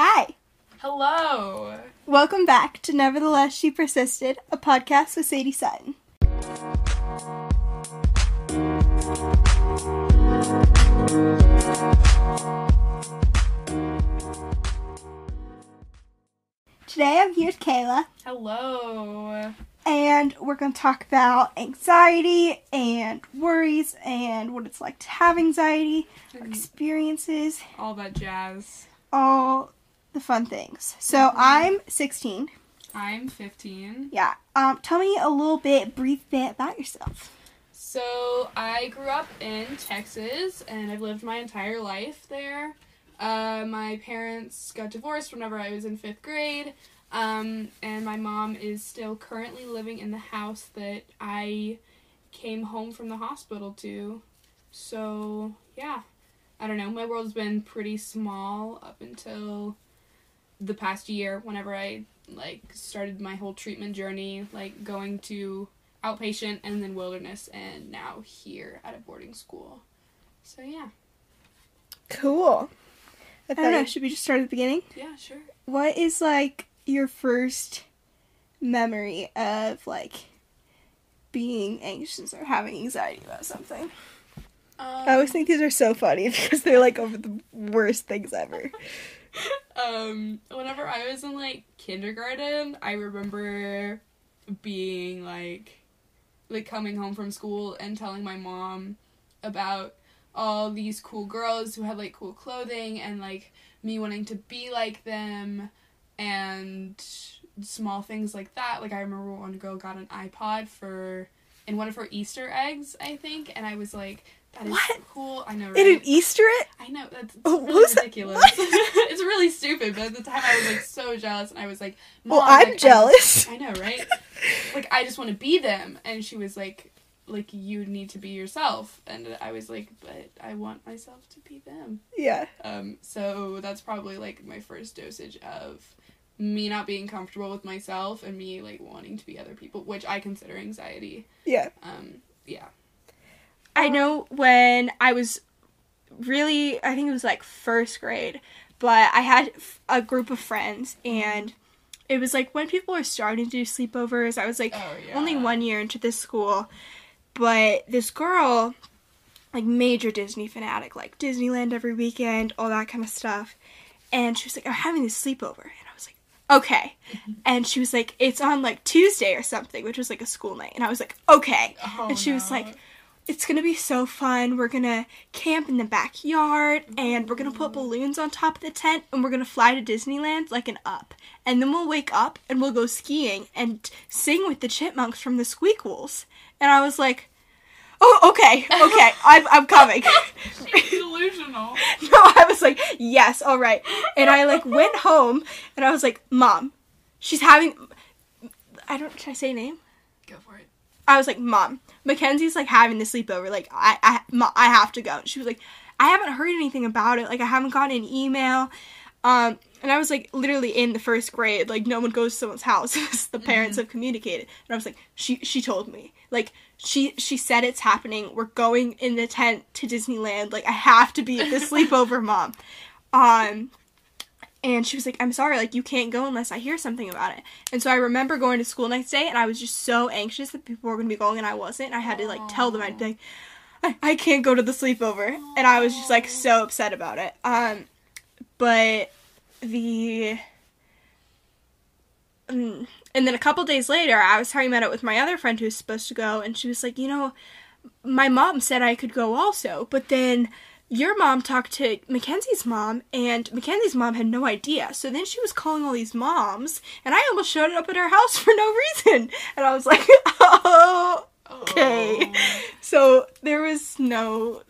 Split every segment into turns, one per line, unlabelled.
Hi.
Hello.
Welcome back to Nevertheless She Persisted, a podcast with Sadie Sutton. Today I'm here with Kayla,
Hello.
and we're going to talk about anxiety and worries and what it's like to have anxiety, our experiences,
All that jazz.
all the fun things. So I'm 16.
I'm 15.
Yeah. Um, tell me a little bit, brief bit about yourself.
So I grew up in Texas and I've lived my entire life there. Uh, my parents got divorced whenever I was in fifth grade. Um, and my mom is still currently living in the house that I came home from the hospital to. So, yeah. I don't know. My world's been pretty small up until the past year whenever I like started my whole treatment journey, like going to outpatient and then wilderness and now here at a boarding school. So yeah.
Cool. I don't know. Should we just start at the beginning?
Yeah, sure.
What is like your first memory of like being anxious or having anxiety about something?
Um,
I always think these are so funny because they're like over the worst things ever.
um whenever I was in like kindergarten, I remember being like like coming home from school and telling my mom about all these cool girls who had like cool clothing and like me wanting to be like them and small things like that. Like I remember one girl got an iPod for in one of her Easter eggs, I think, and I was like, that
What?
cool. I know, right?
In an Easter egg?
I know that's it's
Oh,
really
who's
ridiculous. It's really stupid, but at the time I was like so jealous, and I was like,
Well, I'm
like, I
jealous.
just- I, know, right? Like I just want to be them, and she was like, like you need to be yourself, and I was like, but I want myself to be them.
Yeah.
Um, so that's probably like my first dosage of me not being comfortable with myself and me like wanting to be other people, which I consider anxiety.
Yeah.
Um, yeah.
I know when I was really, I think it was like first grade, but I had a group of friends and it was like when people were starting to do sleepovers. I was like
Oh, yeah.
only one year into this school, but this girl, like major Disney fanatic, like Disneyland every weekend, all that kind of stuff. And she was like, I'm having this sleepover. And I was like, okay. Mm-hmm. And she was like, it's on like Tuesday or something, which was like a school night. And I was like, okay.
Oh,
and she was like, it's gonna be so fun. We're gonna camp in the backyard and we're gonna put balloons on top of the tent and we're gonna fly to Disneyland like an up. And then we'll wake up and we'll go skiing and sing with the chipmunks from the Squeakquels. And I was like, oh, okay, okay, I'm, I'm coming.
delusional.
no, I was like, yes, all right. And I like went home and I was like, mom, she's having. I don't. Should I say name?
Go for it.
I was like, Mom, Mackenzie's like having the sleepover. Like, I, I, Ma, I have to go. She was like, I haven't heard anything about it. Like, I haven't gotten an email. Um, and I was like, literally in the first grade. Like, no one goes to someone's house. the parents have communicated. And I was like, she, she told me. Like, she, she said it's happening. We're going in the tent to Disneyland. Like, I have to be at the sleepover, Mom. Um, and she was like, I'm sorry, like, you can't go unless I hear something about it. And so I remember going to school next day, and I was just so anxious that people were going to be going, and I wasn't. And I had to, like, tell them, I'd be like, I, I can't go to the sleepover. And I was just, like, so upset about it. Um, but the. Mm, and then a couple days later, I was talking about it with my other friend who was supposed to go, and she was like, you know, my mom said I could go also, but then your mom talked to Mackenzie's mom, and Mackenzie's mom had no idea. So then she was calling all these moms, and I almost showed up at her house for no reason. And I was like, oh, okay.
Oh.
So there was no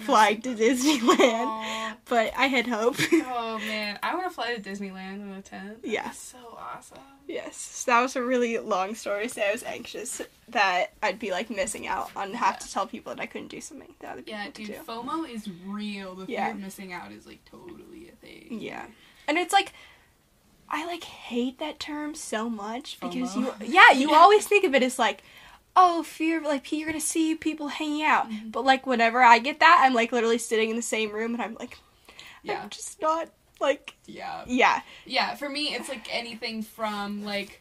flying to Disneyland,
Aw.
but I had hope.
Oh man, I want to fly to Disneyland in a tent. That'd
Yeah.
so awesome.
yes, so that was a really long story to say I was anxious that I'd be like missing out on have to tell people that I couldn't do something that other people
Yeah, dude,
do.
FOMO is real. The
Yeah.
fear of missing out is like totally a thing.
Yeah. And it's like I like hate that term so much because you yeah, you
Yeah.
always think of it as like oh, fear of like you're gonna see people hanging out.
Mhm.
But like whenever I get that, I'm like literally sitting in the same room and I'm like
Yeah.
I'm just not Like,
Yeah.
yeah.
Yeah, for me, it's like anything from like,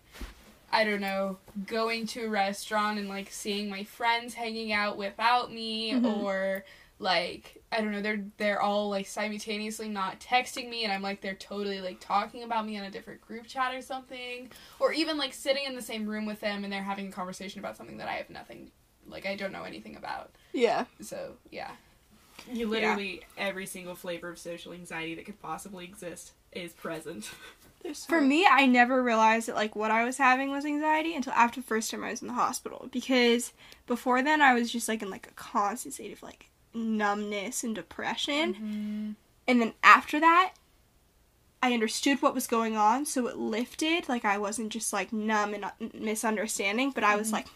I don't know, going to a restaurant and like seeing my friends hanging out without me,
Mhm.
or like I don't know, they're they're all like simultaneously not texting me, and I'm like they're totally like talking about me in a different group chat or something, or even like sitting in the same room with them and they're having a conversation about something that I have nothing, like I don't know anything about.
Yeah.
So yeah,
You literally every single flavor of social anxiety that could possibly exist is present.
For me, I never realized that like what I was having was anxiety until after the first time I was in the hospital because before then I was just like in like a constant state of like numbness and depression. And then after that, I understood what was going on, so it lifted. Like I wasn't just like numb and uh, misunderstanding, but I was like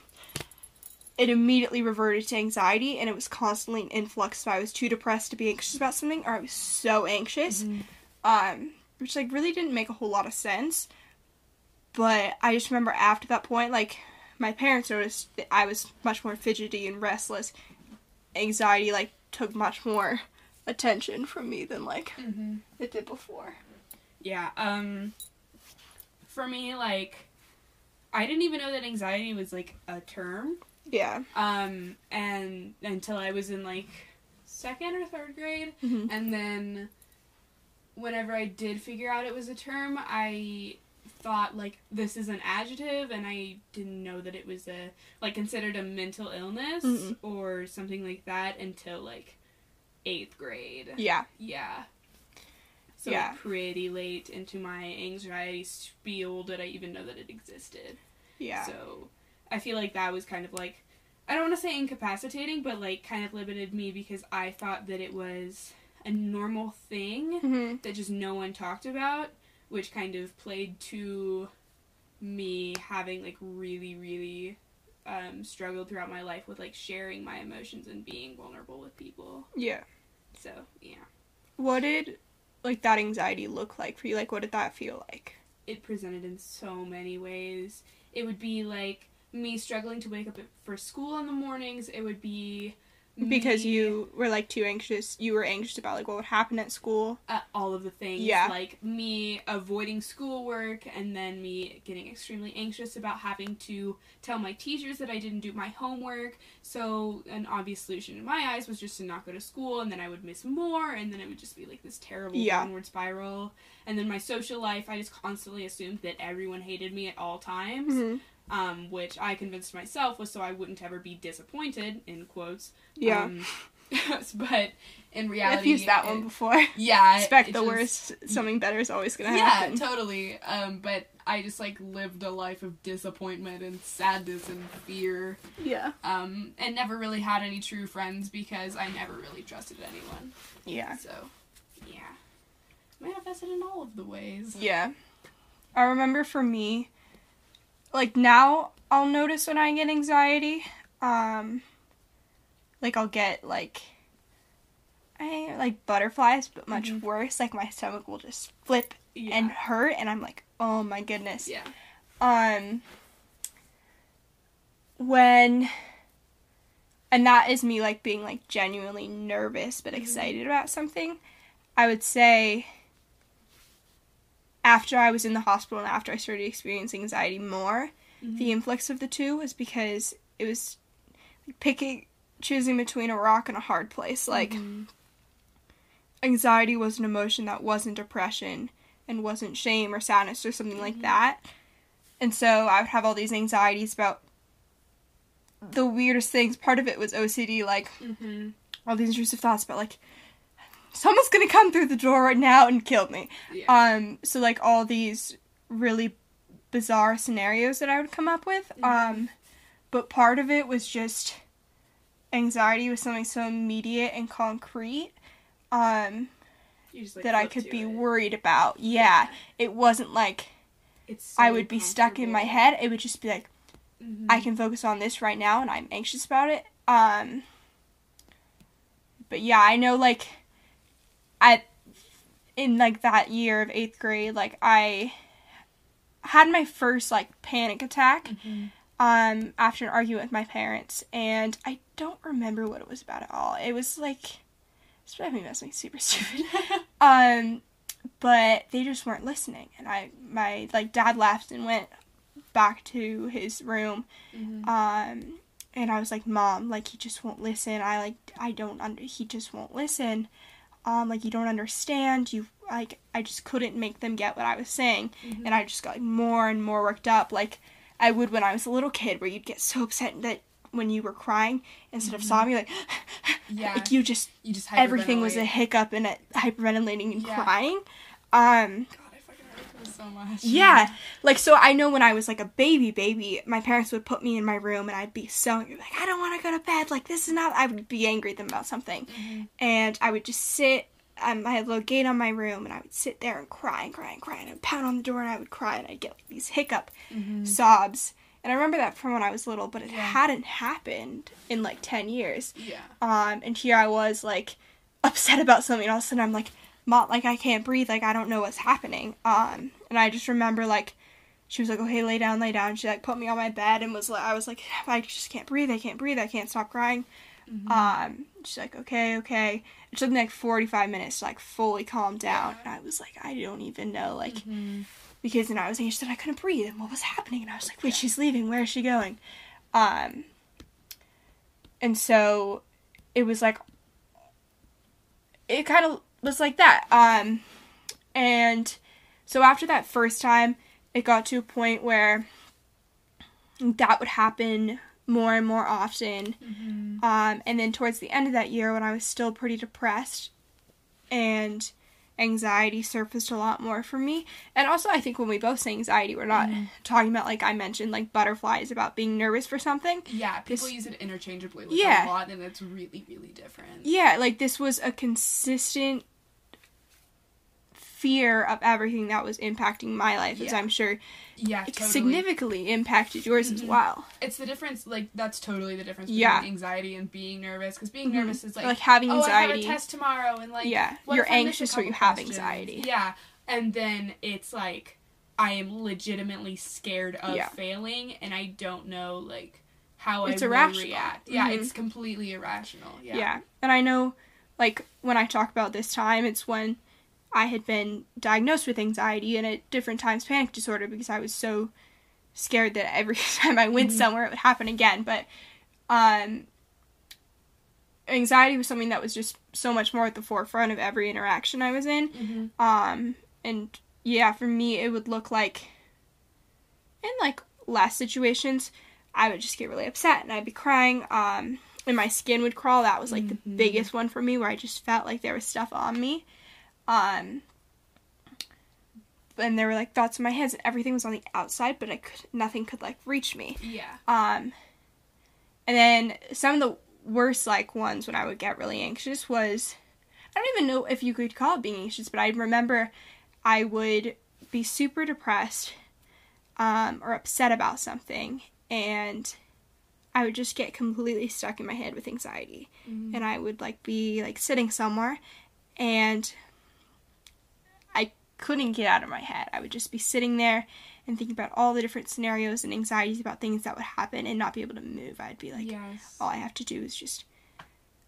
it immediately reverted to anxiety and it was constantly an influx if I was too depressed to be anxious about something or I was so anxious. Um which like really didn't make a whole lot of sense. But I just remember after that point, like my parents noticed that I was much more fidgety and restless. Anxiety like took much more attention from me than like
mm-hmm.
it did before.
Yeah, um for me like I didn't even know that anxiety was like a term.
Yeah.
Um and until I was in like second or third grade
hmm
And then whenever I did figure out it was a term, I thought like this is an adjective and I didn't know that it was a like considered a mental illness
Mm-mm.
or something like that until like 8th grade.
Yeah.
Yeah.
So
Yeah.
like, pretty late into my anxiety spiel did I even know that it existed.
Yeah.
So I feel like that was kind of like I don't want to say incapacitating, but like kind of limited me because I thought that it was a normal thing
hmm
that just no one talked about, which kind of played to me having like really, really um, struggled throughout my life with like sharing my emotions and being vulnerable with people.
Yeah.
So yeah,
What did like that anxiety look like for you? Like what did that feel like?
it presented in so many ways. It would be like me struggling to wake up for school in the mornings. It would be
Because
me-
you were like too anxious. You were anxious about like what would happen at school.
uh, all of the things.
Yeah.
Like me avoiding schoolwork and then me getting extremely anxious about having to tell my teachers that I didn't do my homework. So, an obvious solution in my eyes was just to not go to school and then I would miss more and then it would just be like this terrible
Yeah.
downward spiral. And then my social life, I just constantly assumed that everyone hated me at all times.
hmm
Um, which I convinced myself was so I wouldn't ever be disappointed, in quotes.
Yeah.
Um, but in reality,
I've used that
it-
one before.
Yeah.
Expect the
just-
worst. Something better is always gonna
Yeah,
happen.
Yeah, totally. Um, but I just like lived a life of disappointment and sadness and fear.
yeah.
Um, and never really had any true friends because I never really trusted anyone.
Yeah.
So, yeah. Manifested in all of the ways.
Yeah. I remember for me, like now I'll notice when I get anxiety. Um like I'll get like I like butterflies, but much
Mhm.
worse. Like my stomach will just flip
Yeah.
and hurt and I'm like, "Oh my goodness."
Yeah.
um when and that is me like being like genuinely nervous but excited about something i would say after i was in the hospital and after i started experiencing anxiety more the influx of the two was because it was picking choosing between a rock and a hard place like
Mm-hmm.
anxiety was an emotion that wasn't depression and wasn't shame or sadness or something like that. And so I would have all these anxieties about the weirdest things. Part of it was OCD, like
Mm-hmm.
all these intrusive thoughts about like someone's gonna come through the door right now and kill me.
Yeah.
Um, so like all these really bizarre scenarios that I would come up with. Um, but part of it was just anxiety was something so immediate and concrete. Um,
just, like,
that I could be
it.
worried about. Yeah, it wasn't like
It's so
I would be stuck in my head. It would just be like
Mhm.
I can focus on this right now and I'm anxious about it. Um but yeah, I know like I in like that year of 8th grade, like I had my first like panic attack
Mhm.
um after an argument with my parents and I don't remember what it was about at all. It was like it's me nuts, like super stupid. um but they just weren't listening. And I, my like dad left and went back to his room.
Mhm.
Um, and I was like, Mom, like he just won't listen. I like I don't under he just won't listen. Um, like you don't understand. You like I just couldn't make them get what I was saying,
Mhm.
and I just got like, more and more worked up, like I would when I was a little kid, where you'd get so upset that when you were crying instead of sobbing, like
Yeah.
like you just
You just
everything was a hiccup and a hyperventilating and
Yeah.
crying. Um,
God, I fucking relate to this so much.
yeah, like so I know when I was like a baby, baby, my parents would put me in my room and I'd be so angry, like I don't want to go to bed, like this is not. I would be angry at them about something,
Mhm.
and I would just sit. Um, I had a little gate on my room, and I would sit there and cry and cry and cry, and I'd pound on the door, and I would cry, and I'd get like, these hiccup
Mhm.
sobs. And I remember that from when I was little, but it
Yeah.
hadn't happened in like ten years.
Yeah.
Um, and here I was like upset about something, and all of a sudden I'm like, Mom, like I can't breathe, like I don't know what's happening. Um, and I just remember like she was like, okay, lay down, lay down. She like put me on my bed and was like, I was like, I just can't breathe, I can't breathe, I can't stop crying.
Mhm.
Um, she's like, okay, okay. It took me like 45 minutes to like fully calm down, and I was like, I don't even know, like
Mhm.
because then I was anxious that I couldn't breathe and what was happening and I was like, wait, she's leaving, where is she going? Um and so it was like it kind of was like that. Um and so after that first time, it got to a point where that would happen more and more often.
Mhm.
Um, and then towards the end of that year, when I was still pretty depressed and anxiety surfaced a lot more for me. And also, I think when we both say anxiety, we're not
Mhm.
talking about, like I mentioned, like butterflies about being nervous for something.
Yeah, people
This-
use it interchangeably
Yeah.
a lot, and it's really, really different.
Yeah, like this was a consistent fear of everything that was impacting my life, as I'm sure
Yeah, totally.
significantly impacted yours as
Mhm.
well.
It's the difference. Like that's totally the difference between
Yeah.
anxiety and being nervous. Because being
Mhm.
nervous is like,
Like having
oh,
anxiety.
I have a test tomorrow, and like,
Yeah, you're
if I miss a
anxious or you have
questions?
anxiety.
Yeah, and then it's like I am legitimately scared of
Yeah.
failing, and I don't know like how
It's
I
irrational.
react. Yeah,
Mhm.
it's completely irrational. Yeah.
Yeah. And I know, like, when I talk about this time, it's when I had been diagnosed with anxiety and at different times panic disorder because I was so scared that every time I went
Mhm.
somewhere it would happen again. But, um, anxiety was something that was just so much more at the forefront of every interaction I was in.
hmm
Um, and yeah, for me, it would look like in like last situations, I would just get really upset and I'd be crying. Um, and my skin would crawl. That was like the
Mhm.
biggest one for me, where I just felt like there was stuff on me. Um, and there were like thoughts in my head. and Everything was on the outside, but I could nothing could like reach me.
Yeah.
Um, and then some of the worst like ones when I would get really anxious was I don't even know if you could call it being anxious, but I remember I would be super depressed um, or upset about something, and I would just get completely stuck in my head with anxiety,
Mhm.
and I would like be like sitting somewhere, and couldn't get out of my head. I would just be sitting there and thinking about all the different scenarios and anxieties about things that would happen and not be able to move. I'd be like,
yes.
all I have to do is just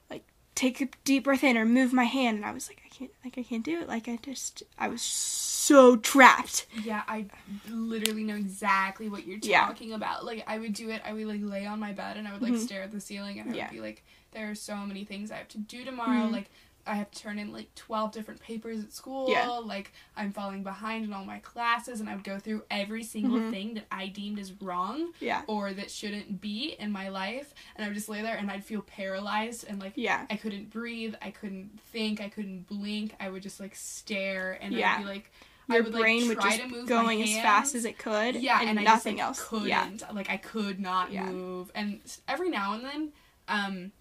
like take a deep breath in or move my hand and I was like I can't like I can't do it like I just I was so trapped
Yeah, I literally know exactly what you're
Yeah.
talking about. Like, I would do it. I would like lay on my bed and I would like
Mhm.
stare at the ceiling and I
Yeah.
would be like, "There are so many things I have to do tomorrow.
Mhm.
Like, I have to turn in like twelve different papers at school.
Yeah.
Like, I'm falling behind in all my classes, and I would go through every single
Mhm.
thing that I deemed as wrong
yeah
or that shouldn't be in my life, and I would just lay there and I'd feel paralyzed and like
yeah
I couldn't breathe, I couldn't think, I couldn't blink. I would just like stare and
Yeah.
I'd be like I
your
would,
brain
like,
would
try
just
to move
going as fast as it could
yeah,
and,
and, I
nothing
just, like,
else
couldn't.
yeah
Like I could not
Yeah.
move. And every now and then, um,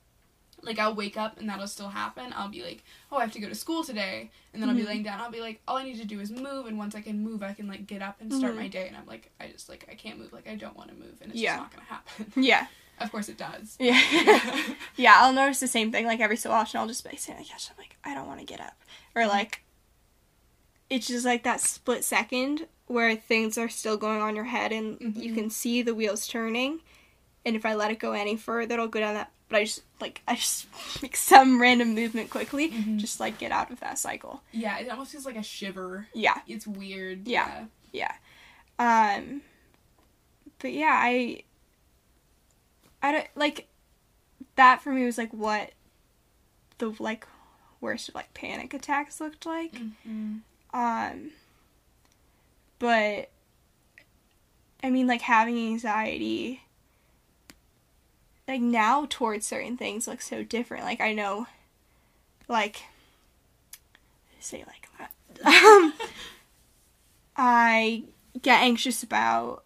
like I'll wake up and that'll still happen. I'll be like, oh, I have to go to school today, and then I'll be
Mhm.
laying down. I'll be like, all I need to do is move, and once I can move, I can like get up and start
Mhm.
my day. And I'm like, I just like I can't move. Like I don't want to move, and it's
Yeah.
just not gonna happen.
yeah
of course it does.
yeah yeah I'll notice the same thing like every so often I'll just be saying like gosh I'm like I don't want to get up or like it's just like that split second where things are still going on your head and you
Mhm.
can see the wheels turning and if I let it go any further it'll go down that but I just like I just make some random movement quickly,
Mhm.
just like get out of that cycle.
Yeah, it almost feels like a shiver.
Yeah.
It's weird.
Yeah. Yeah. Um but yeah, I I don't like that for me was like what the like worst of like panic attacks looked like.
Mhm.
Um but I mean like having anxiety like now towards certain things looks so different. Like I know like say like that. Um I get anxious about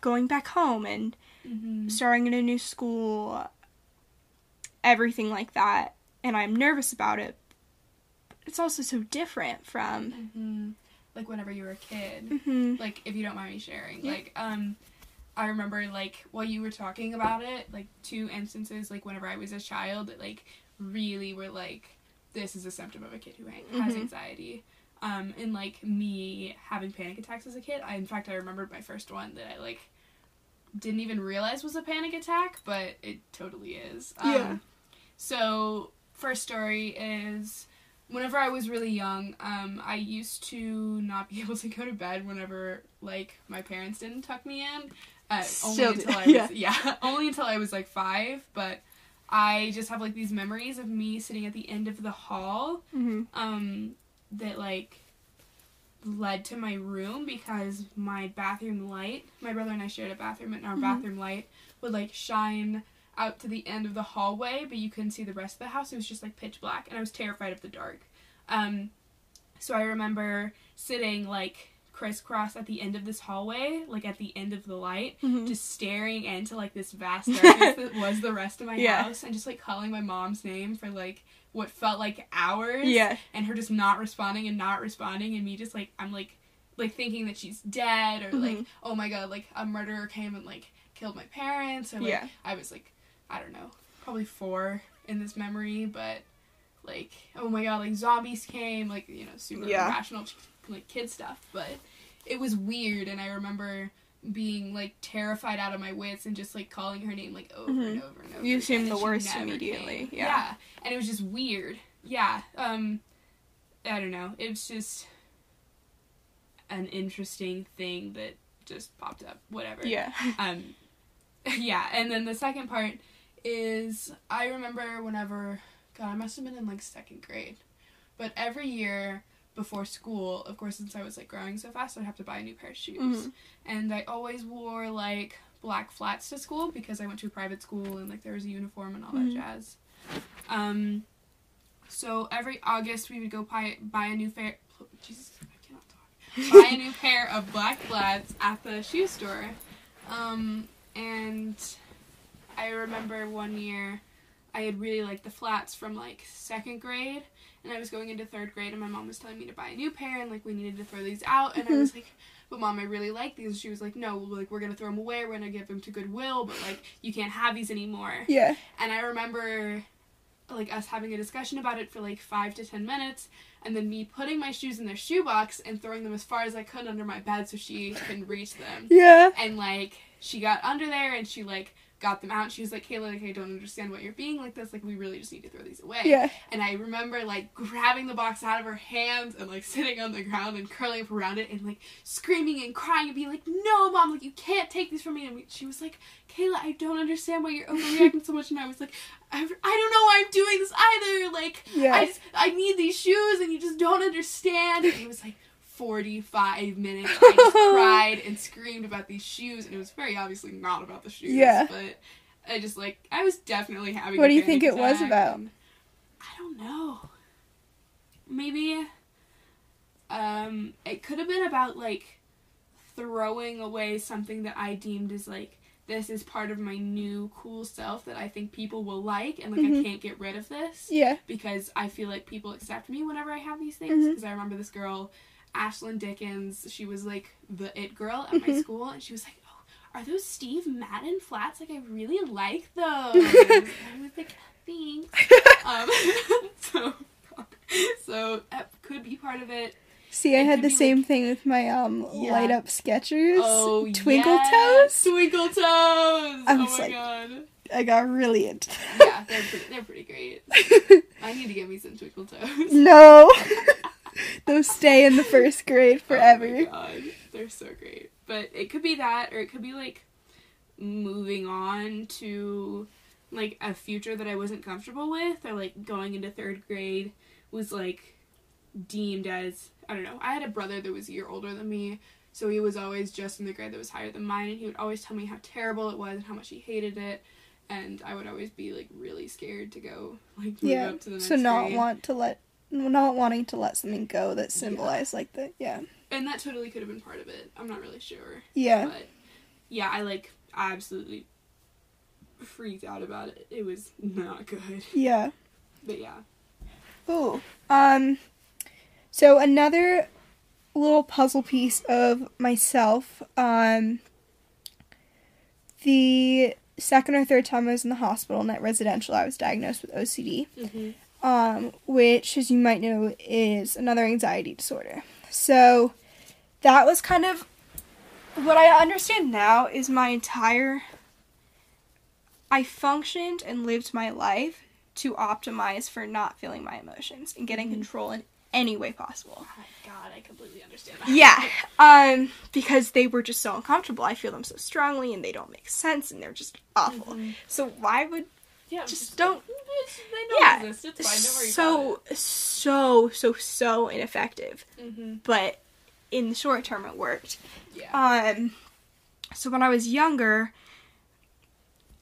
going back home and
Mhm.
starting in a new school, everything like that, and I'm nervous about it. It's also so different from.
Mhm. Like whenever you were a kid.
hmm
like if you don't mind me sharing
Yeah.
like um i remember like while you were talking about it like two instances like whenever i was a child that like really were like this is a symptom of a kid who ha- has
Mhm.
anxiety um and like me having panic attacks as a kid i in fact i remembered my first one that i like didn't even realize was a panic attack but it totally is um,
Yeah.
so first story is whenever I was really young, um, I used to not be able to go to bed whenever like my parents didn't tuck me in. Uh, only
do-
until I was
yeah.
yeah, only until I was like five. But I just have like these memories of me sitting at the end of the hall,
hmm
um, that like led to my room because my bathroom light, my brother and I shared a bathroom, and our
Mhm.
bathroom light would like shine out to the end of the hallway, but you couldn't see the rest of the house. It was just like pitch black, and I was terrified of the dark. Um, so I remember sitting like crisscross at the end of this hallway, like at the end of the light,
hmm
just staring into like this vast darkness that was the rest of my
Yeah.
house, and just like calling my mom's name for like what felt like hours
Yeah.
and her just not responding and not responding and me just like I'm like like thinking that she's dead or like
Mhm.
oh my god like a murderer came and like killed my parents or like
Yeah.
I was like I don't know probably four in this memory but like oh my god like zombies came like you know super
Yeah.
irrational like kid stuff but it was weird and I remember being like terrified out of my wits and just like calling her name like over
Mhm.
and over and over
You
and
the worst immediately,
came.
yeah.
and it was just weird yeah um i don't know it's just an interesting thing that just popped up whatever
Yeah.
um yeah and then the second part is i remember whenever god i must have been in like second grade but every year before school of course since i was like growing so fast i'd have to buy a new pair of shoes
Mhm.
and i always wore like black flats to school because i went to a private school and like there was a uniform and all
Mhm.
that jazz um so every august we would go buy, buy a new pair jesus i cannot talk buy a new pair of black flats at the shoe store. Um, and I remember one year I had really liked the flats from like second grade, and I was going into third grade, and my mom was telling me to buy a new pair, and like we needed to throw these out, and I was like, "But mom, I really like these." And she was like, "No, like we're gonna throw them away. We're gonna give them to Goodwill, but like you can't have these anymore."
Yeah.
And I remember like us having a discussion about it for like five to ten minutes, and then me putting my shoes in their shoebox and throwing them as far as I could under my bed so she couldn't reach them.
Yeah.
And like she got under there and she like got them out. She was like, Kayla, like I don't understand why you're being like this. Like we really just need to throw these away.
Yeah.
And I remember like grabbing the box out of her hands and like sitting on the ground and curling up around it and like screaming and crying and being like, "No, mom! Like you can't take these from me." And we, she was like, "Kayla, I don't understand why you're overreacting so much." And I was like, I, "I don't know why I'm doing this either. Like
Yeah.
I just I need these shoes and you just don't understand." And it was like. 45 minutes. I just cried and screamed about these shoes, and it was very obviously not about the shoes.
Yeah.
But I just like I was definitely having.
What do you think it was about?
I don't know. Maybe. Um, it could have been about like throwing away something that I deemed as like this is part of my new cool self that I think people will like, and like I
Mhm.
can't get rid of this
Yeah.
because I feel like people accept me whenever I have these things. Because I remember this girl, Ashlyn Dickens, she was like the it girl at my
Mhm.
school, and she was like, "Oh, are those Steve Madden flats? Like, I really like those." and I was like, "Thanks." um, so, so that could be part of it.
See, I
It
had the same thing with my um
Yeah.
light up Skechers.
Oh,
Twinkle
yes,
toes.
Twinkle toes.
I
oh my
like-
god.
I got really into.
yeah, they're pretty, they're pretty great. I need to get me some twinkle toes.
no, those stay in the first grade forever.
Oh my god, they're so great. But it could be that, or it could be like moving on to like a future that I wasn't comfortable with, or like going into third grade was like deemed as I don't know. I had a brother that was a year older than me, so he was always just in the grade that was higher than mine, and he would always tell me how terrible it was and how much he hated it. And I would always be like really scared to go like move
Yeah.
up to the next
So not
grade.
want to let, not wanting to let something go that symbolized like the yeah,
and that totally could have been part of it. I'm not really sure.
yeah,
But yeah, I like absolutely freaked out about it. It was not good.
yeah.
But yeah.
Ooh. Um. So another little puzzle piece of myself. Um. The second or third time I was in the hospital that residential, I was diagnosed with OCD.
Mm-hmm.
Um, which, as you might know, is another anxiety disorder. So that was kind of what I understand now is my entire. I functioned and lived my life to optimize for not feeling my emotions and getting control in any way possible.
Oh my god, I completely understand that.
Yeah, um, because they were just so uncomfortable. I feel them so strongly, and they don't make sense, and they're just awful.
Mhm.
So why would
Yeah,
Just don't-
It's, they don't
Yeah,
exist. It's fine.
So so so so ineffective?
Mm-hmm.
But in the short term, it worked.
Yeah.
Um, so when I was younger,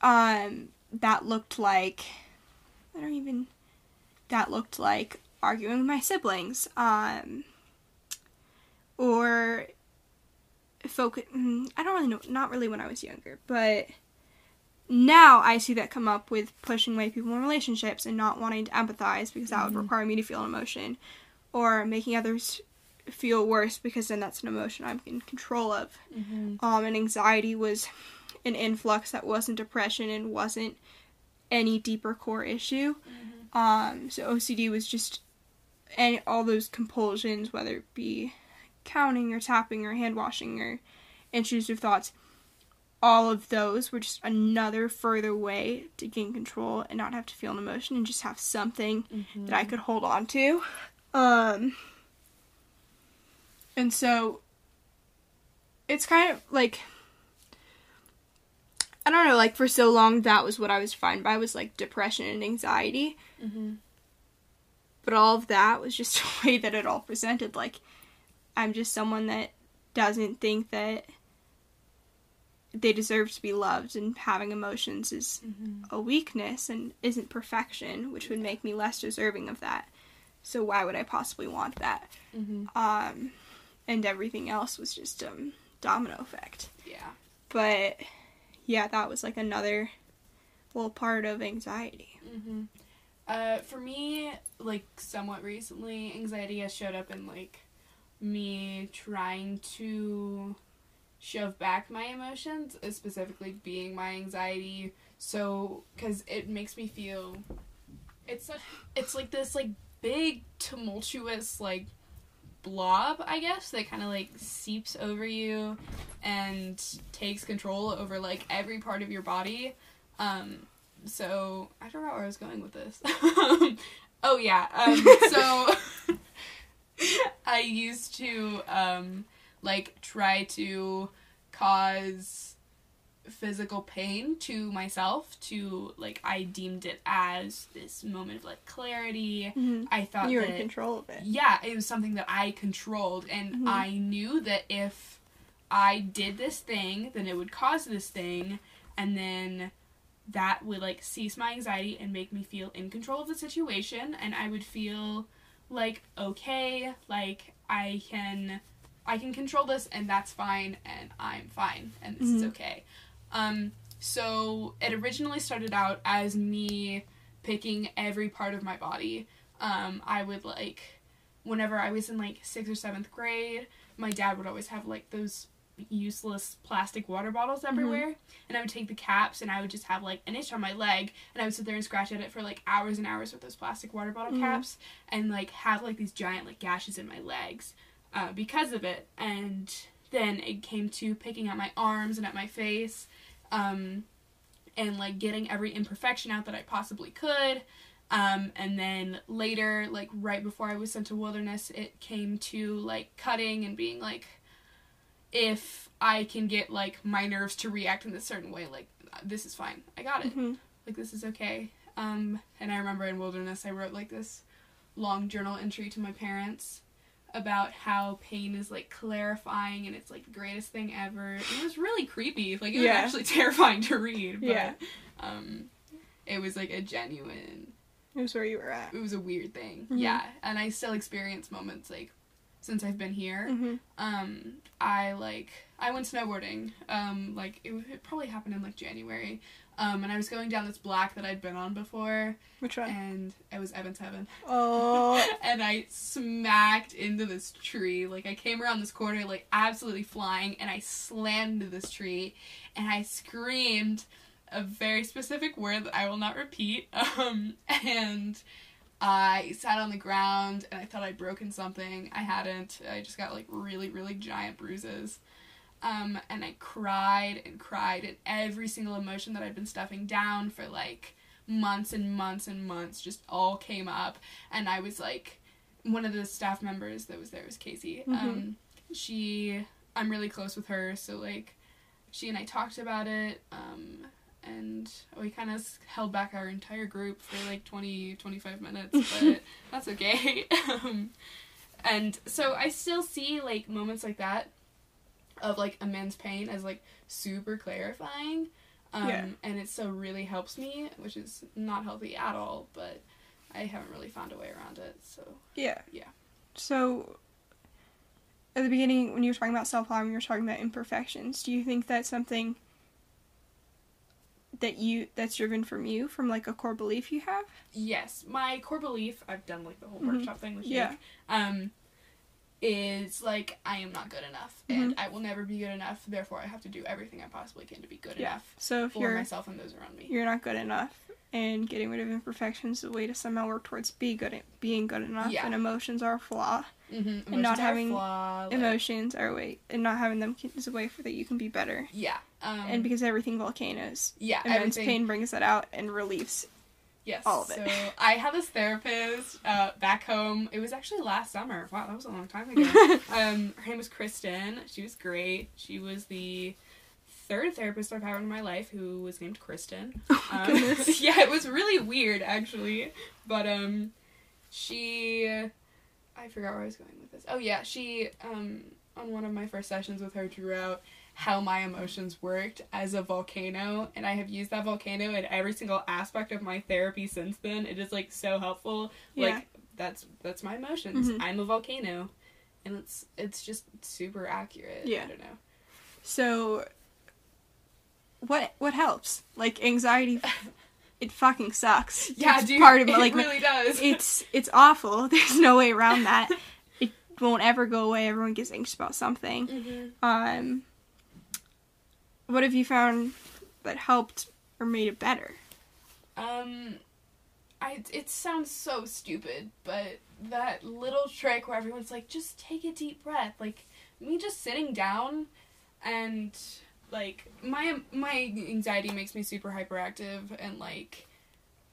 um, that looked like I don't even. That looked like arguing with my siblings, um, or focus. I don't really know. Not really when I was younger, but now I see that come up with pushing away people in relationships and not wanting to empathize because that would
Mhm.
require me to feel an emotion, or making others feel worse because then that's an emotion I'm in control of.
Mm-hmm.
Um, and anxiety was an influx that wasn't depression and wasn't any deeper core issue. Um, so OCD was just and all those compulsions, whether it be counting or tapping or hand washing or intrusive thoughts, all of those were just another further way to gain control and not have to feel an emotion and just have something
Mm-hmm.
that I could hold on to. Um, and so it's kind of like I don't know, like for so long that was what I was defined by was like depression and anxiety.
Mm-hmm.
But all of that was just a way that it all presented. Like I'm just someone that doesn't think that they deserve to be loved and having emotions is
Mm-hmm.
a weakness and isn't perfection, which would make me less deserving of that. So why would I possibly want that?
Mm-hmm.
Um, and everything else was just um domino effect.
Yeah.
But yeah, that was like another little part of anxiety.
Mm-hmm. Uh, for me, like somewhat recently, anxiety has showed up in like me trying to shove back my emotions, uh, specifically being my anxiety. So, because it makes me feel, it's it's like this like big tumultuous like blob, I guess, that kind of like seeps over you and takes control over like every part of your body. Um, so I don't know where I was going with this. oh yeah. Um, so I used to um, like try to cause physical pain to myself to like I deemed it as this moment of like clarity.
Mm-hmm.
I thought
You're
that
in control of it.
yeah, it was something that I controlled, and
Mhm.
I knew that if I did this thing, then it would cause this thing, and then that would like cease my anxiety and make me feel in control of the situation, and I would feel like okay, like I can, I can control this, and that's fine, and I'm fine, and this is
Mhm.
okay. Um, so it originally started out as me picking every part of my body. Um, I would like whenever I was in like sixth or seventh grade, my dad would always have like those useless plastic water bottles everywhere and I would take the caps and I would just have like an itch on my leg and I would sit there and scratch at it for like hours and hours with those plastic water bottle
Mhm.
caps and like have like these giant like gashes in my legs uh, because of it and then it came to picking at my arms and at my face um, and like getting every imperfection out that I possibly could. Um, and then later, like right before I was sent to wilderness, it came to like cutting and being like, if I can get like my nerves to react in a certain way, like this is fine. I got it.
Mhm.
Like this is okay. Um, and I remember in wilderness, I wrote like this long journal entry to my parents about how pain is like clarifying and it's like the greatest thing ever. It was really creepy. Like it was
Yeah.
actually terrifying to read. But,
Yeah.
Um, it was like a genuine.
It was where you were at.
It was a weird thing.
Mhm.
Yeah, and I still experience moments like since I've been here.
Mm-hmm.
Um, I like I went snowboarding. Um, like it, it probably happened in like January. Um, and I was going down this black that I'd been on before,
Which one?
and it was Evans Heaven.
Oh,
and I smacked into this tree. Like I came around this corner, like absolutely flying, and I slammed into this tree, and I screamed a very specific word that I will not repeat. Um, and I sat on the ground, and I thought I'd broken something. I hadn't. I just got like really, really giant bruises. Um, and I cried and cried, and every single emotion that I'd been stuffing down for like months and months and months just all came up and I was like one of the staff members that was there was Casey.
Mhm.
Um she I'm really close with her so like she and I talked about it um and we kind of held back our entire group for like 20 25 minutes but that's okay. um and so I still see like moments like that of like immense pain as like super clarifying um,
Yeah.
and it so really helps me, which is not healthy at all, but I haven't really found a way around it. So
yeah.
Yeah.
So, at the beginning, when you were talking about self harm, you were talking about imperfections. Do you think that's something that you that's driven from you, from like a core belief you have?
yes, my core belief I've done like the whole
Mhm.
workshop thing with
Yeah.
Jake, um, is like I am not good enough,
Mm-hmm.
and I will never be good enough. Therefore, I have to do everything I possibly can to be good
Yeah.
enough
So if
for
you're
myself and those around me.
you're not good enough, and getting rid of imperfections is a way to somehow work towards be good at being good enough,
Yeah.
and emotions are a flaw.
Mm-hmm.
not having
flaw, like-
Emotions are a way, and not having them is a way for that you can be better.
Yeah. Um,
and because everything volcanoes,
yeah,
immense
everything.
pain brings that out and relieves.
Yes.
all of it.
So I had this therapist uh, back home. It was actually last summer. Wow, that was a long time ago. um, her name was Kristen. She was great. She was the third therapist I've had in my life who was named Kristen.
Oh my
Um,
goodness.
yeah, it was really weird actually. But um, she, I forgot where I was going with this. Oh yeah, she um on one of my first sessions with her drew out how my emotions worked as a volcano and I have used that volcano in every single aspect of my therapy since then. It is like so helpful.
Yeah.
Like that's that's my emotions.
Mhm.
I'm a volcano. And it's it's just super accurate.
Yeah.
I don't know.
So, what what helps? Like anxiety, it fucking sucks.
Yeah,
it's
dude.
part of
it
like
really does.
it's it's awful. There's no way around that. it won't ever go away. Everyone gets anxious about something.
Mhm.
Um, what have you found that helped or made it better?
Um, I it sounds so stupid, but that little trick where everyone's like, just take a deep breath, like me just sitting down, and like my my anxiety makes me super hyperactive and like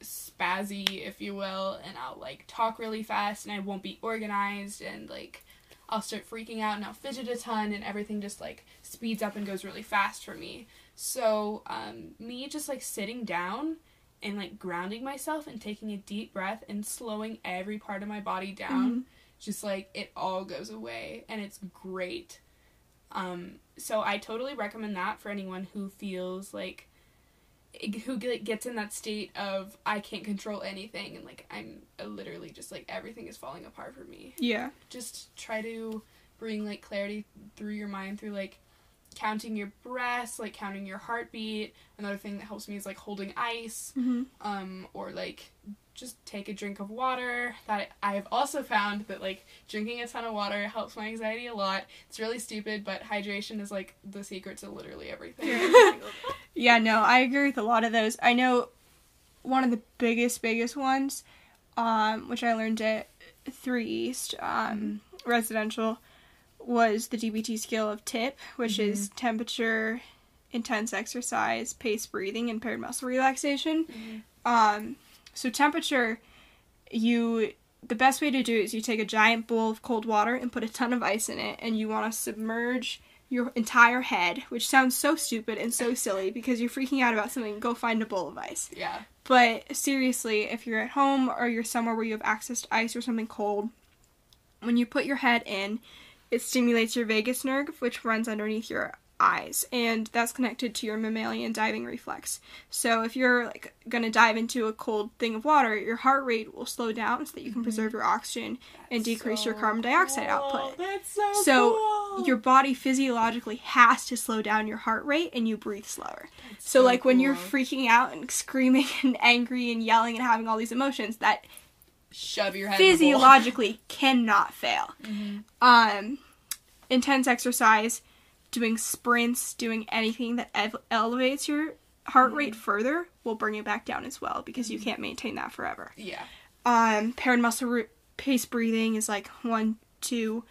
spazzy, if you will, and I'll like talk really fast and I won't be organized and like I'll start freaking out and I'll fidget a ton and everything just like speeds up and goes really fast for me. So, um, me just like sitting down and like grounding myself and taking a deep breath and slowing every part of my body down,
Mhm.
just like it all goes away and it's great. Um, so I totally recommend that for anyone who feels like who get- gets in that state of I can't control anything and like I'm uh, literally just like everything is falling apart for me
Yeah.
just try to bring like clarity through your mind through like counting your breaths, like counting your heartbeat. Another thing that helps me is like holding ice,
hmm
um, or like just take a drink of water. That I have also found that like drinking a ton of water helps my anxiety a lot. It's really stupid, but hydration is like the secret to literally everything.
Yeah, no, I agree with a lot of those. I know one of the biggest, biggest ones, um, which I learned at Three East um, residential, was the DBT scale of TIP, which is temperature, intense exercise, paced breathing, and paired muscle relaxation.
Mhm.
Um, so temperature, you the best way to do it is you take a giant bowl of cold water and put a ton of ice in it, and you want to submerge your entire head, which sounds so stupid and so silly because you're freaking out about something. Go find a bowl of ice.
Yeah.
But seriously, if you're at home or you're somewhere where you have access to ice or something cold, when you put your head in, it stimulates your vagus nerve, which runs underneath your eyes, and that's connected to your mammalian diving reflex. So if you're like gonna dive into a cold thing of water, your heart rate will slow down so that you can preserve your oxygen and decrease your carbon dioxide
cool.
output.
That's so,
So
cool.
your body physiologically has to slow down your heart rate and you breathe slower.
That's
So, like when you're freaking out and screaming and angry and yelling and having all these emotions, that
shove your head
physiologically cannot fail.
Mhm.
Um, intense exercise, doing sprints, doing anything that ev- elevates your heart rate further will bring it back down as well because you can't maintain that forever.
Yeah.
Um, paired muscle re- pace breathing is like one, two,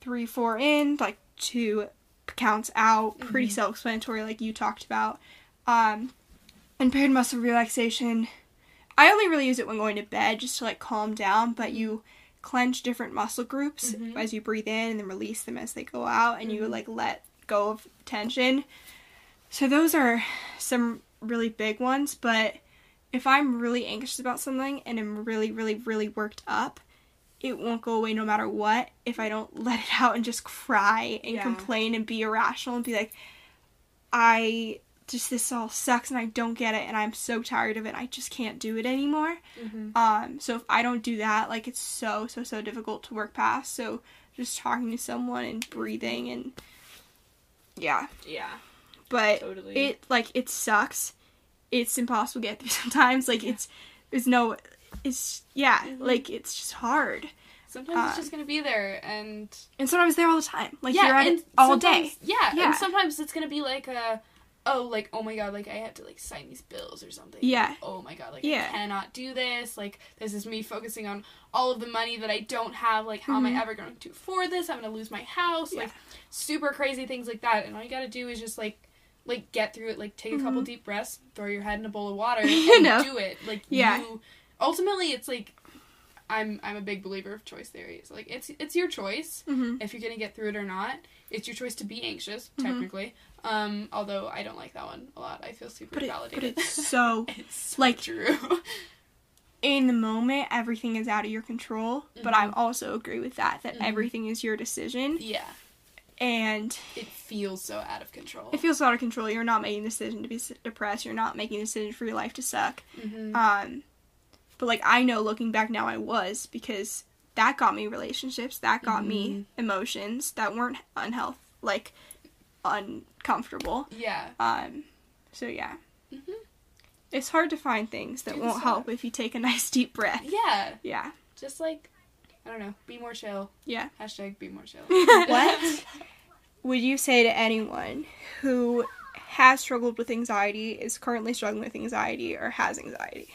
three, four in, like two counts out. Pretty self-explanatory, like you talked about. Um, and paired muscle relaxation. I only really use it when going to bed just to like calm down, but you clench different muscle groups
Mhm.
as you breathe in and then release them as they go out, and you like let go of tension. So those are some really big ones, but if I'm really anxious about something and I'm really, really, really worked up, it won't go away no matter what if I don't let it out and just cry and
Yeah.
complain and be irrational and be like, I just, this all sucks and I don't get it and I'm so tired of it. I just can't do it anymore.
Mhm.
Um, so if I don't do that, like it's so, so, so difficult to work past. So just talking to someone and breathing and yeah.
Yeah.
But
Totally.
it like it sucks. It's impossible to get through sometimes. Like it's there's no it's yeah,
Mhm.
like it's just hard.
Sometimes it's just gonna be there, and
And sometimes they're all the time. Like
yeah,
you're at all day.
Yeah,
Yeah.
and sometimes it's gonna be like a, oh, like oh my god, like I have to like sign these bills or something.
Yeah.
Oh my god, like
Yeah.
I cannot do this. Like this is me focusing on all of the money that I don't have. Like how am
Mhm.
I ever going to afford this? I'm gonna lose my house. Like super crazy things like that. And all you gotta do is just like. Like get through it. Like take a couple
Mhm.
deep breaths, throw your head in a bowl of water, and
You know.
do it. Like
Yeah.
you. Ultimately, it's like I'm I'm a big believer of choice theories. Like it's it's your choice
Mm-hmm.
if you're gonna get through it or not. It's your choice to be anxious,
Mhm.
technically. Um, although I don't like that one a lot. I feel super
But it, but
validated.
it's so
it's so
like-
true.
in the moment everything is out of your control. But I also agree with that that
Mhm.
everything is your decision
yeah,
and
it feels so out of control.
it feels out of control. You're not making the decision to be depressed. You're not making the decision for your life to suck.
Mhm.
Um, but like I know looking back now, I was because that got me relationships, that got me emotions that weren't unhealth, like uncomfortable.
yeah.
Um, so yeah,
Mhm.
it's hard to find things that
Do
won't help if you take a nice deep breath.
Yeah.
Yeah,
Just like I don't know. Be more chill.
yeah.
Hashtag be more chill.
What? Would you say to anyone who has struggled with anxiety, is currently struggling with anxiety, or has anxiety?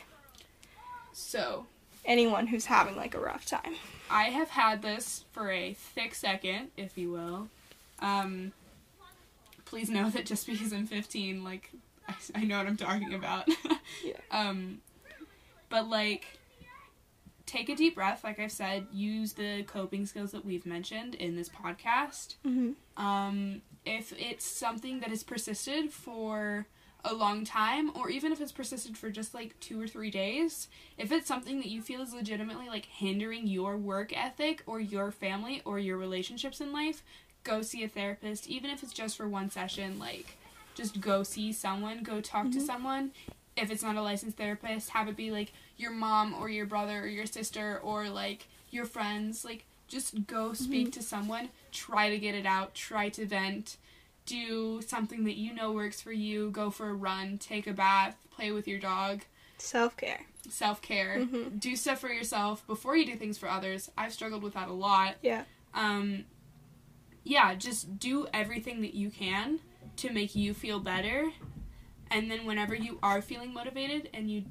so
Anyone who's having like a rough time.
I have had this for a thick second, if you will. Um, please know that just because I'm 15, like, I, I know what I'm talking about.
Yeah.
Um, but like, take a deep breath. Like I've said, use the coping skills that we've mentioned in this podcast.
Mm-hmm.
Um, if it's something that has persisted for a long time, or even if it's persisted for just like two or three days, if it's something that you feel is legitimately like hindering your work ethic or your family or your relationships in life, go see a therapist, even if it's just for one session. Like, just go see someone, go talk to
Mhm.
someone. If it's not a licensed therapist, have it be like your mom or your brother or your sister or like your friends. Like, just go speak to someone, try to get it out, try to vent, do something that you know works for you, go for a run, take a bath, play with your dog,
Self care.
self care,
Mhm.
do stuff for yourself before you do things for others. I've struggled with that a lot.
Yeah.
Um, yeah, just do everything that you can to make you feel better. And then whenever you are feeling motivated and you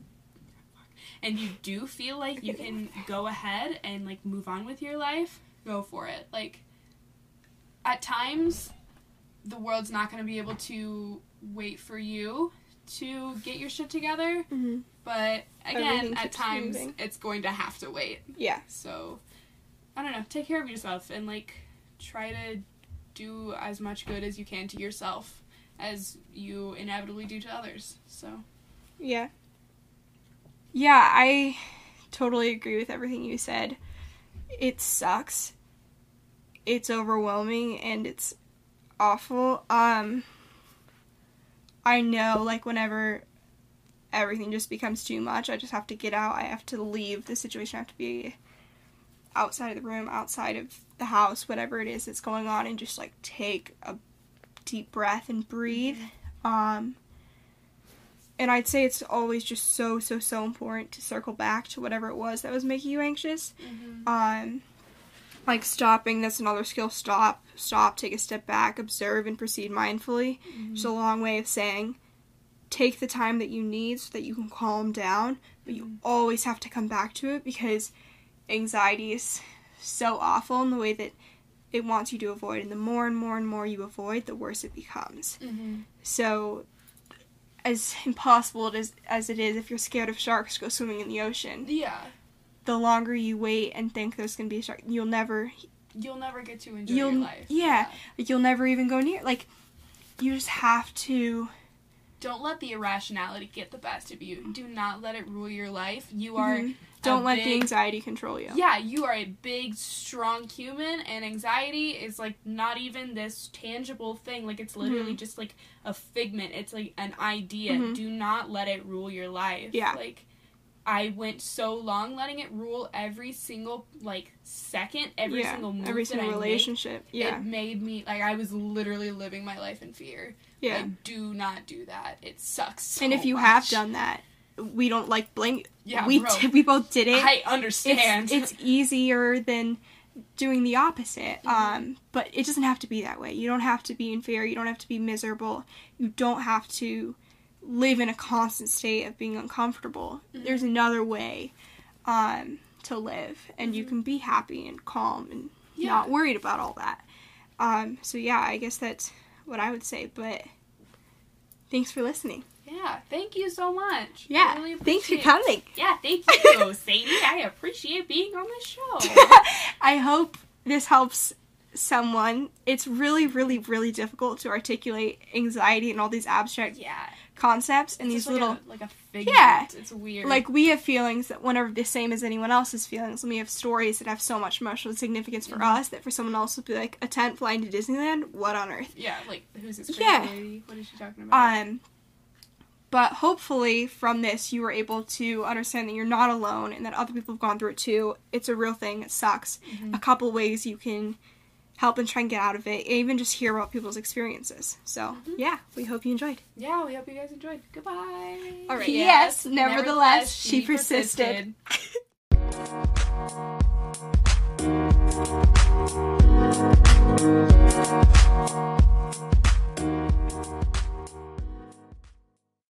and you do feel like you can go ahead and like move on with your life, go for it. Like at times the world's not going to be able to wait for you to get your shit together.
Mhm.
But again, at times
moving.
it's going to have to wait.
Yeah.
So, I don't know. Take care of yourself and like try to do as much good as you can to yourself as you inevitably do to others. So,
Yeah. Yeah, I totally agree with everything you said. It sucks. It's overwhelming and it's awful. Um I know like whenever everything just becomes too much, I just have to get out. I have to leave the situation. I have to be outside of the room, outside of the house, whatever it is that's going on and just like take a deep breath and breathe. Um and I'd say it's always just so so so important to circle back to whatever it was that was making you anxious. Um, like stopping. That's another skill. Stop. Stop. Take a step back. Observe and proceed mindfully. It's a long way of saying take the time that you need so that you can calm down. But you always have to come back to it because anxiety is so awful in the way that it wants you to avoid. And the more and more and more you avoid, the worse it becomes. Mm-hmm. So, as impossible is, as it is, if you're scared of sharks, go swimming in the ocean.
yeah,
The longer you wait and think there's gonna be a shark, you'll never,
you'll never get to enjoy your life.
yeah, like you'll never even go near. Like, you just have to.
Don't let the irrationality get the best of you. Do not let it rule your life. You are.
Mhm. Don't let the anxiety control you.
Yeah, you are a big, strong human, and anxiety is like not even this tangible thing. Like it's literally
Mhm.
just like a figment. It's like an idea.
Mhm.
Do not let it rule your life.
Yeah.
Like I went so long letting it rule every single like second, every
yeah.
single move
every single
I make.
relationship. Yeah,
It made me like I was literally living my life in fear.
yeah.
Like, do not do that. It sucks. So
and if you have done that, we don't like blame.
Yeah,
we
bro.
did, we both did it.
I understand.
it's, it's easier than doing the opposite.
Mm-hmm.
Um, but it doesn't have to be that way. You don't have to be in fear. You don't have to be miserable. You don't have to live in a constant state of being uncomfortable.
Mm-hmm.
There's another way um, to live, and you can be happy and calm and
Mm-hmm. Yeah.
not worried about all that. Um, so yeah, I guess that's what I would say. But thanks for listening.
yeah, thank you so much.
Yeah,
really
thanks for coming.
Yeah, thank you, Sadie. I appreciate being on the show.
I hope this helps someone. It's really, really, really difficult to articulate anxiety and all these abstract
Yeah,
concepts and
it's
these little.
like a, like a figment.
Yeah.
it's weird.
Like we have feelings that when are the same as anyone else's feelings, and we have stories that have so much emotional significance for
Mhm.
us that for someone else would be like a tent flying to Disneyland. What on earth?
yeah, like who's this crazy
Yeah.
lady? What is she talking about?
Um, but hopefully from this you were able to understand that you're not alone and that other people have gone through it too. It's a real thing. It sucks.
Mhm.
A couple ways you can help and try and get out of it, and even just hear about people's experiences. So, mm-hmm. yeah, we hope you enjoyed.
Yeah, we hope you guys enjoyed. Goodbye.
All right. Yes, yes nevertheless, nevertheless, she, she persisted. persisted.